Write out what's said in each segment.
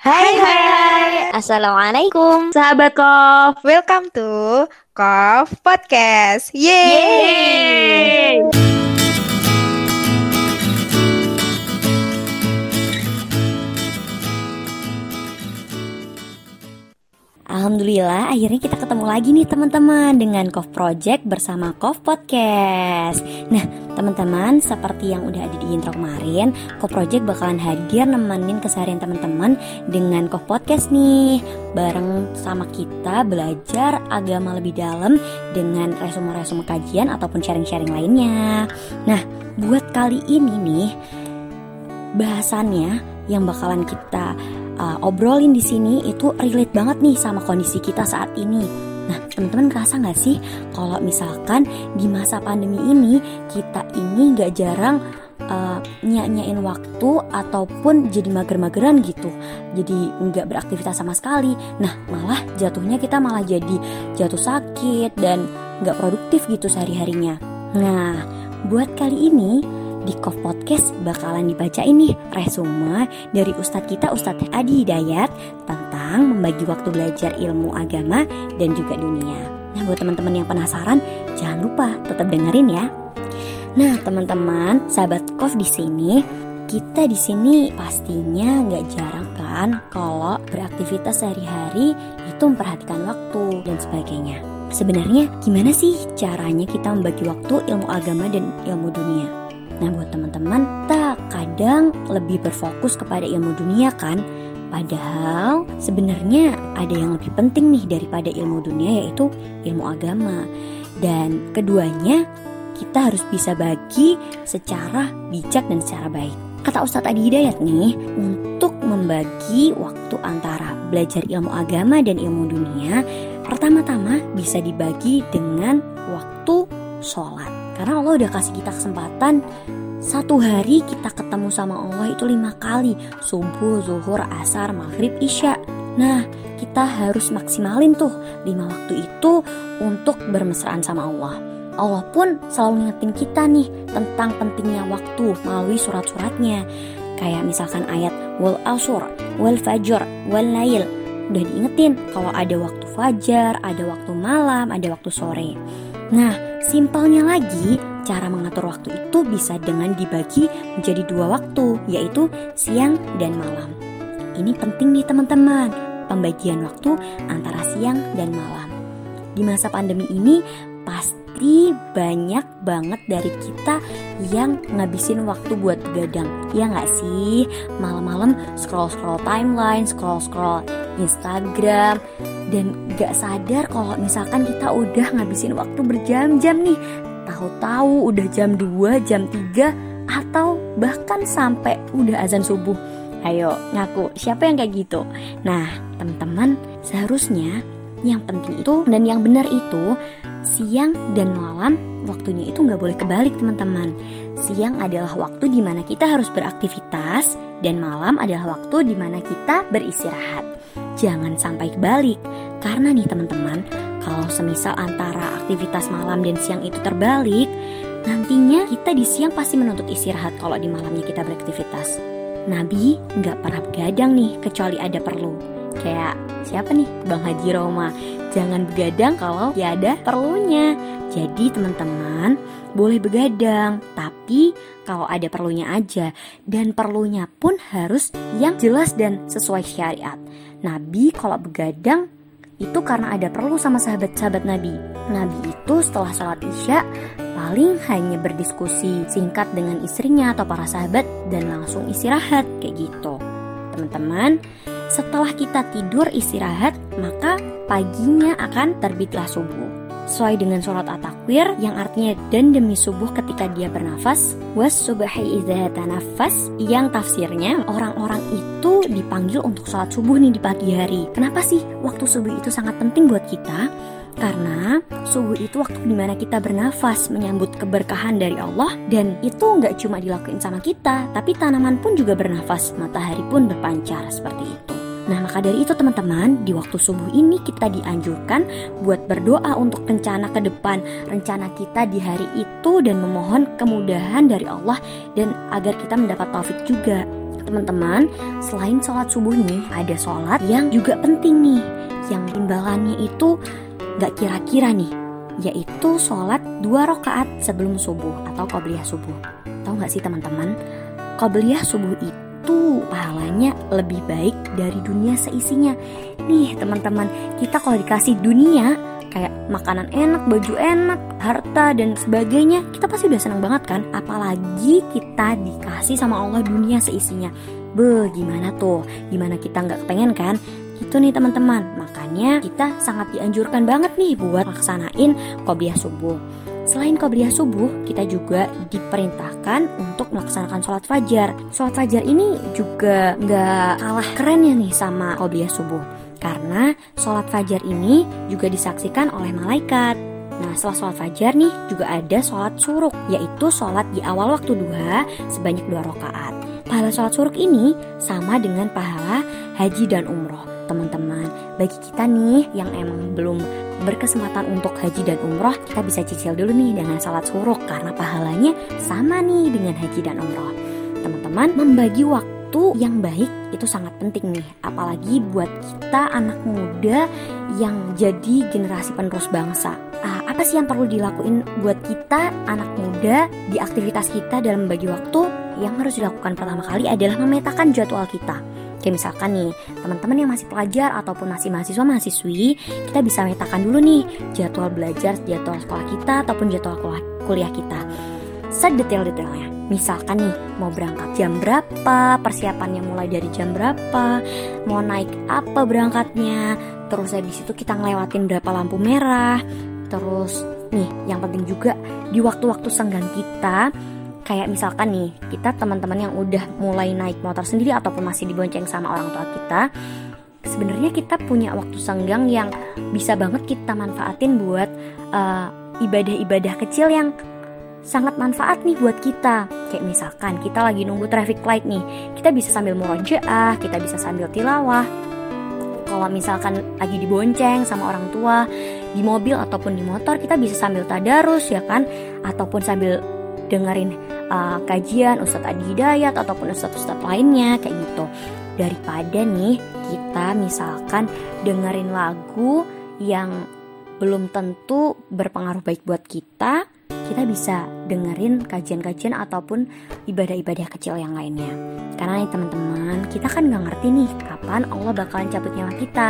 Hai hai. Assalamualaikum. Sahabat Kof, welcome to Kof Podcast. Yeay. Alhamdulillah akhirnya kita ketemu lagi nih teman-teman dengan Kof Project bersama Kof Podcast. Nah teman-teman seperti yang udah ada di intro kemarin, Kof Project bakalan hadir nemenin keseharian teman-teman dengan Kof Podcast nih. Bareng sama kita belajar agama lebih dalam dengan resume-resume kajian ataupun sharing-sharing lainnya. Nah buat kali ini nih bahasannya yang bakalan kita uh, obrolin di sini itu relate banget nih sama kondisi kita saat ini. Nah, teman-teman ngerasa nggak sih kalau misalkan di masa pandemi ini kita ini nggak jarang uh, nyanyain waktu ataupun jadi mager-mageran gitu, jadi nggak beraktivitas sama sekali. Nah, malah jatuhnya kita malah jadi jatuh sakit dan nggak produktif gitu sehari-harinya. Nah, buat kali ini di Kof Podcast bakalan dibaca ini resume dari Ustadz kita Ustadz Adi Hidayat tentang membagi waktu belajar ilmu agama dan juga dunia. Nah buat teman-teman yang penasaran jangan lupa tetap dengerin ya. Nah teman-teman sahabat Kof di sini kita di sini pastinya nggak jarang kan kalau beraktivitas sehari-hari itu memperhatikan waktu dan sebagainya. Sebenarnya gimana sih caranya kita membagi waktu ilmu agama dan ilmu dunia? Nah buat teman-teman, tak kadang lebih berfokus kepada ilmu dunia kan? Padahal sebenarnya ada yang lebih penting nih daripada ilmu dunia yaitu ilmu agama. Dan keduanya kita harus bisa bagi secara bijak dan secara baik. Kata Ustadz Adi Hidayat nih, untuk membagi waktu antara belajar ilmu agama dan ilmu dunia, pertama-tama bisa dibagi dengan waktu sholat. Karena Allah udah kasih kita kesempatan satu hari kita ketemu sama Allah itu lima kali. Subuh, zuhur, asar, maghrib, isya. Nah kita harus maksimalin tuh lima waktu itu untuk bermesraan sama Allah. Allah pun selalu ngingetin kita nih tentang pentingnya waktu melalui surat-suratnya. Kayak misalkan ayat wal asur, wal fajr, wal lail Udah diingetin kalau ada waktu fajar, ada waktu malam, ada waktu sore Nah, simpelnya lagi, cara mengatur waktu itu bisa dengan dibagi menjadi dua waktu, yaitu siang dan malam. Ini penting nih teman-teman, pembagian waktu antara siang dan malam. Di masa pandemi ini, pasti banyak banget dari kita yang ngabisin waktu buat begadang. Ya nggak sih? Malam-malam scroll-scroll timeline, scroll-scroll Instagram, dan gak sadar kalau misalkan kita udah ngabisin waktu berjam-jam nih tahu-tahu udah jam 2, jam 3 atau bahkan sampai udah azan subuh ayo ngaku siapa yang kayak gitu nah teman-teman seharusnya yang penting itu dan yang benar itu siang dan malam waktunya itu nggak boleh kebalik teman-teman siang adalah waktu di mana kita harus beraktivitas dan malam adalah waktu di mana kita beristirahat jangan sampai kebalik. Karena nih teman-teman, kalau semisal antara aktivitas malam dan siang itu terbalik, nantinya kita di siang pasti menuntut istirahat kalau di malamnya kita beraktivitas. Nabi nggak pernah begadang nih kecuali ada perlu. Kayak siapa nih? Bang Haji Roma. Jangan begadang kalau ya ada perlunya. Jadi teman-teman boleh begadang, tapi kalau ada perlunya aja dan perlunya pun harus yang jelas dan sesuai syariat. Nabi kalau begadang itu karena ada perlu sama sahabat-sahabat Nabi. Nabi itu setelah sholat isya paling hanya berdiskusi singkat dengan istrinya atau para sahabat dan langsung istirahat kayak gitu. Teman-teman, setelah kita tidur istirahat, maka paginya akan terbitlah subuh. Sesuai dengan sholat at-takwir yang artinya dan demi subuh ketika dia bernafas was subahi idza tanafas yang tafsirnya orang-orang itu dipanggil untuk sholat subuh nih di pagi hari. Kenapa sih waktu subuh itu sangat penting buat kita? Karena subuh itu waktu di mana kita bernafas menyambut keberkahan dari Allah dan itu nggak cuma dilakuin sama kita tapi tanaman pun juga bernafas matahari pun berpancar seperti itu Nah, maka dari itu teman-teman, di waktu subuh ini kita dianjurkan buat berdoa untuk rencana ke depan, rencana kita di hari itu dan memohon kemudahan dari Allah dan agar kita mendapat taufik juga. teman-teman, selain sholat subuh nih, ada sholat yang juga penting nih, yang imbalannya itu gak kira-kira nih, yaitu sholat dua rakaat sebelum subuh atau qobliyah subuh. Tahu gak sih teman-teman, qobliyah subuh itu pahalanya lebih baik dari dunia seisinya. Nih teman-teman, kita kalau dikasih dunia kayak makanan enak, baju enak, harta dan sebagainya, kita pasti udah seneng banget kan? Apalagi kita dikasih sama Allah dunia seisinya. Be, gimana tuh? Gimana kita nggak kepengen kan? Gitu nih teman-teman. Makanya kita sangat dianjurkan banget nih buat laksanain qobliyah subuh. Selain qobliyah subuh, kita juga diperintahkan untuk melaksanakan sholat fajar. Sholat fajar ini juga nggak kalah keren ya nih sama qobliyah subuh. Karena sholat fajar ini juga disaksikan oleh malaikat. Nah setelah sholat fajar nih juga ada sholat suruk Yaitu sholat di awal waktu duha sebanyak dua rakaat Pahala sholat suruk ini sama dengan pahala haji dan umroh Teman-teman bagi kita nih yang emang belum berkesempatan untuk haji dan umroh Kita bisa cicil dulu nih dengan sholat suruk Karena pahalanya sama nih dengan haji dan umroh. Teman-teman membagi waktu yang baik itu sangat penting nih apalagi buat kita anak muda yang jadi generasi penerus bangsa. Uh, apa sih yang perlu dilakuin buat kita anak muda di aktivitas kita dalam membagi waktu? Yang harus dilakukan pertama kali adalah memetakan jadwal kita Kayak misalkan nih, teman-teman yang masih pelajar ataupun masih mahasiswa mahasiswi, kita bisa metakan dulu nih jadwal belajar, jadwal sekolah kita ataupun jadwal kuliah kita. Sedetail-detailnya. Misalkan nih mau berangkat jam berapa, persiapannya mulai dari jam berapa, mau naik apa berangkatnya, terus habis itu kita ngelewatin berapa lampu merah, terus nih yang penting juga di waktu-waktu senggang kita kayak misalkan nih kita teman-teman yang udah mulai naik motor sendiri ataupun masih dibonceng sama orang tua kita sebenarnya kita punya waktu senggang yang bisa banget kita manfaatin buat uh, ibadah-ibadah kecil yang sangat manfaat nih buat kita. Kayak misalkan kita lagi nunggu traffic light nih, kita bisa sambil murojaah, kita bisa sambil tilawah. Kalau misalkan lagi dibonceng sama orang tua di mobil ataupun di motor, kita bisa sambil tadarus ya kan, ataupun sambil dengerin uh, kajian Ustadz Adi Hidayat ataupun Ustadz-Ustadz lainnya kayak gitu. Daripada nih kita misalkan dengerin lagu yang belum tentu berpengaruh baik buat kita, kita bisa dengerin kajian-kajian ataupun ibadah-ibadah kecil yang lainnya. Karena nih teman-teman, kita kan nggak ngerti nih kapan Allah bakalan cabut nyawa kita.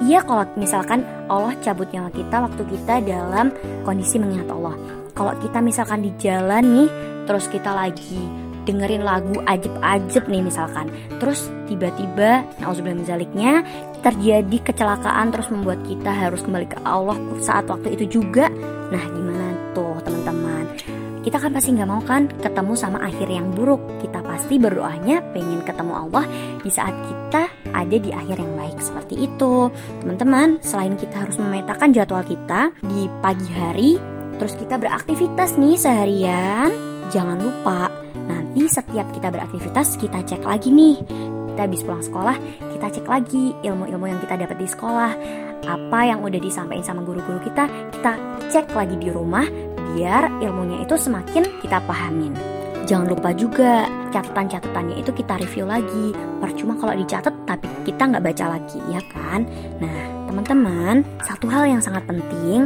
Iya kalau misalkan Allah cabut nyawa kita waktu kita dalam kondisi mengingat Allah. Kalau kita misalkan di jalan nih, terus kita lagi dengerin lagu ajib-ajib nih misalkan. Terus tiba-tiba, nauzubillah terjadi kecelakaan terus membuat kita harus kembali ke Allah saat waktu itu juga. Nah gimana tuh teman-teman kita kan pasti nggak mau kan ketemu sama akhir yang buruk kita pasti berdoanya pengen ketemu Allah di saat kita ada di akhir yang baik seperti itu teman-teman selain kita harus memetakan jadwal kita di pagi hari terus kita beraktivitas nih seharian. Jangan lupa nanti setiap kita beraktivitas kita cek lagi nih. Kita habis pulang sekolah kita cek lagi ilmu-ilmu yang kita dapat di sekolah. Apa yang udah disampaikan sama guru-guru kita kita cek lagi di rumah biar ilmunya itu semakin kita pahamin. Jangan lupa juga catatan-catatannya itu kita review lagi. Percuma kalau dicatat tapi kita nggak baca lagi ya kan? Nah teman-teman satu hal yang sangat penting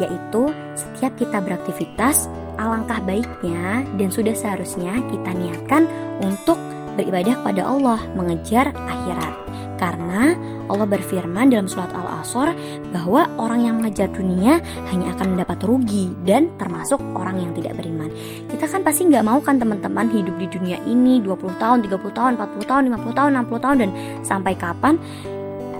Yaitu setiap kita beraktivitas Alangkah baiknya dan sudah seharusnya kita niatkan untuk beribadah kepada Allah Mengejar akhirat karena Allah berfirman dalam surat Al-Asr bahwa orang yang mengejar dunia hanya akan mendapat rugi dan termasuk orang yang tidak beriman. Kita kan pasti nggak mau kan teman-teman hidup di dunia ini 20 tahun, 30 tahun, 40 tahun, 50 tahun, 60 tahun dan sampai kapan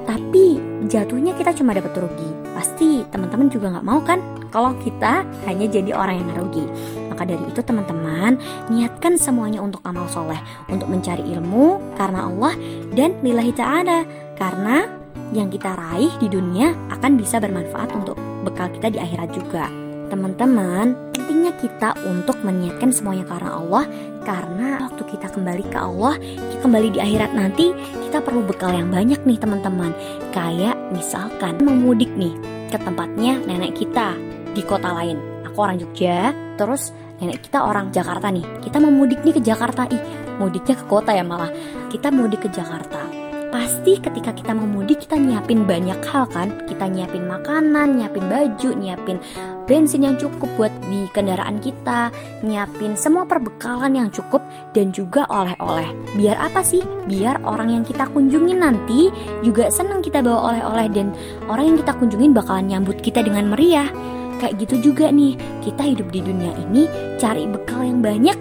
tapi jatuhnya kita cuma dapat rugi. Pasti teman-teman juga nggak mau kan kalau kita hanya jadi orang yang rugi. Maka dari itu teman-teman, niatkan semuanya untuk amal soleh, untuk mencari ilmu karena Allah dan lillahi ta'ala. Karena yang kita raih di dunia akan bisa bermanfaat untuk bekal kita di akhirat juga. Teman-teman, pentingnya kita untuk meniatkan semuanya karena Allah karena waktu kita kembali ke Allah, kita kembali di akhirat nanti, kita perlu bekal yang banyak nih teman-teman. Kayak misalkan memudik nih ke tempatnya nenek kita di kota lain. Aku orang Jogja, terus nenek kita orang Jakarta nih kita mau mudik nih ke Jakarta ih mudiknya ke kota ya malah kita mudik ke Jakarta pasti ketika kita mau mudik kita nyiapin banyak hal kan? Kita nyiapin makanan nyiapin baju nyiapin bensin yang cukup buat di kendaraan kita nyiapin semua perbekalan yang cukup dan juga oleh-oleh. Biar apa sih? Biar orang yang kita kunjungin nanti juga senang kita bawa oleh-oleh dan orang yang kita kunjungin bakalan nyambut kita dengan meriah. Kayak gitu juga nih kita hidup di dunia ini cari bekal yang banyak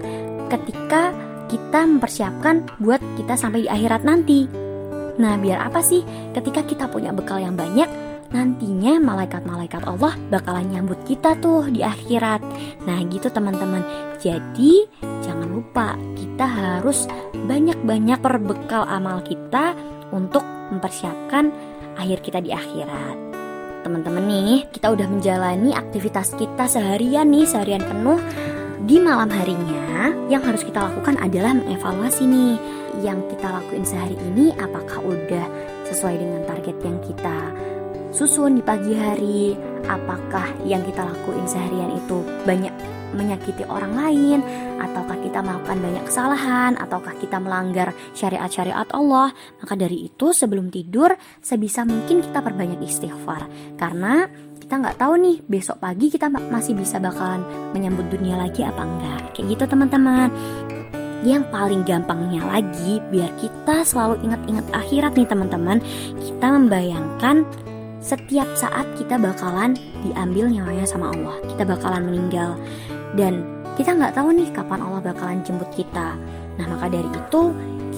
ketika kita mempersiapkan buat kita sampai di akhirat nanti Nah, biar apa sih? Ketika kita punya bekal yang banyak, nantinya malaikat-malaikat Allah bakalan nyambut kita tuh di akhirat. Nah, gitu teman-teman. Jadi, jangan lupa kita harus banyak-banyak perbekal amal kita untuk mempersiapkan akhir kita di akhirat. Teman-teman nih, kita udah menjalani aktivitas kita seharian nih, seharian penuh. Di malam harinya, yang harus kita lakukan adalah mengevaluasi nih yang kita lakuin sehari ini apakah udah sesuai dengan target yang kita susun di pagi hari? Apakah yang kita lakuin seharian itu banyak menyakiti orang lain? Ataukah kita melakukan banyak kesalahan? Ataukah kita melanggar syariat-syariat Allah? Maka dari itu sebelum tidur sebisa mungkin kita perbanyak istighfar. Karena kita nggak tahu nih besok pagi kita masih bisa bakalan menyambut dunia lagi apa enggak. Kayak gitu teman-teman yang paling gampangnya lagi, biar kita selalu ingat-ingat akhirat nih teman-teman, kita membayangkan setiap saat kita bakalan diambil nyawanya sama Allah. Kita bakalan meninggal dan kita nggak tahu nih kapan Allah bakalan jemput kita. Nah maka dari itu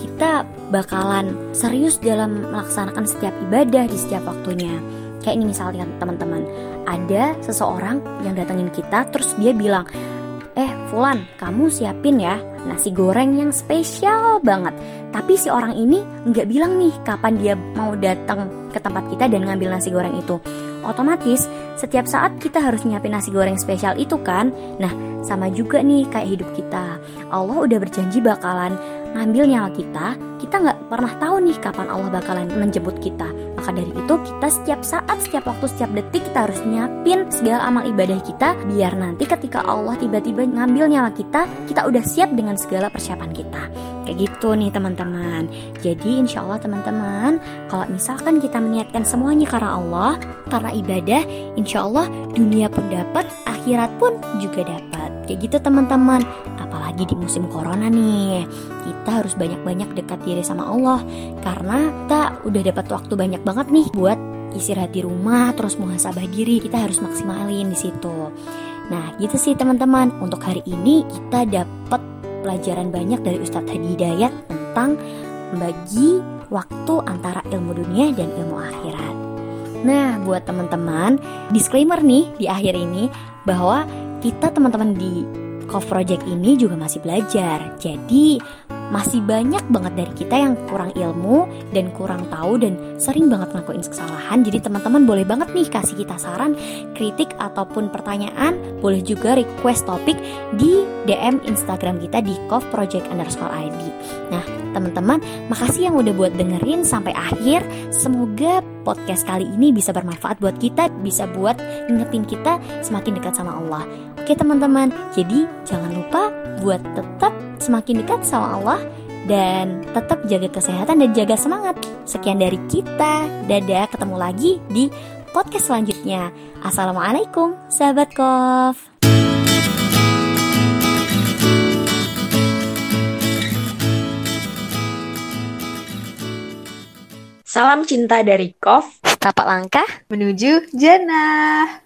kita bakalan serius dalam melaksanakan setiap ibadah di setiap waktunya. Kayak ini misalnya teman-teman, ada seseorang yang datengin kita terus dia bilang, eh Fulan kamu siapin ya nasi goreng yang spesial banget. Tapi si orang ini nggak bilang nih kapan dia mau datang ke tempat kita dan ngambil nasi goreng itu. Otomatis setiap saat kita harus nyiapin nasi goreng spesial itu kan? Nah sama juga nih kayak hidup kita. Allah udah berjanji bakalan ngambil nyawa kita. Kita nggak pernah tahu nih kapan Allah bakalan menjemput kita maka dari itu kita setiap saat, setiap waktu, setiap detik kita harus nyiapin segala amal ibadah kita biar nanti ketika Allah tiba-tiba ngambil nyawa kita, kita udah siap dengan segala persiapan kita. Kayak gitu nih teman-teman. Jadi insya Allah teman-teman, kalau misalkan kita meniatkan semuanya karena Allah, karena ibadah, insya Allah dunia pun dapat, akhirat pun juga dapat. Kayak gitu teman-teman. Apalagi di musim corona nih, kita harus banyak-banyak dekat diri sama Allah. Karena kita udah dapat waktu banyak banget nih buat istirahat di rumah terus muhasabah diri. Kita harus maksimalin di situ. Nah gitu sih teman-teman. Untuk hari ini kita dapat pelajaran banyak dari Ustadz Hadi Hidayat tentang membagi waktu antara ilmu dunia dan ilmu akhirat. Nah buat teman-teman disclaimer nih di akhir ini bahwa kita teman-teman di Cove Project ini juga masih belajar. Jadi masih banyak banget dari kita yang kurang ilmu dan kurang tahu dan sering banget ngelakuin kesalahan. Jadi teman-teman boleh banget nih kasih kita saran, kritik ataupun pertanyaan. Boleh juga request topik di DM Instagram kita di Kov Project underscore ID. Nah teman-teman makasih yang udah buat dengerin sampai akhir. Semoga podcast kali ini bisa bermanfaat buat kita, bisa buat ingetin kita semakin dekat sama Allah. Oke teman-teman, jadi jangan lupa buat tetap semakin dekat sama Allah dan tetap jaga kesehatan dan jaga semangat. Sekian dari kita. Dadah, ketemu lagi di podcast selanjutnya. Assalamualaikum, sahabat Kof. Salam cinta dari Kof. Tapak langkah menuju jannah.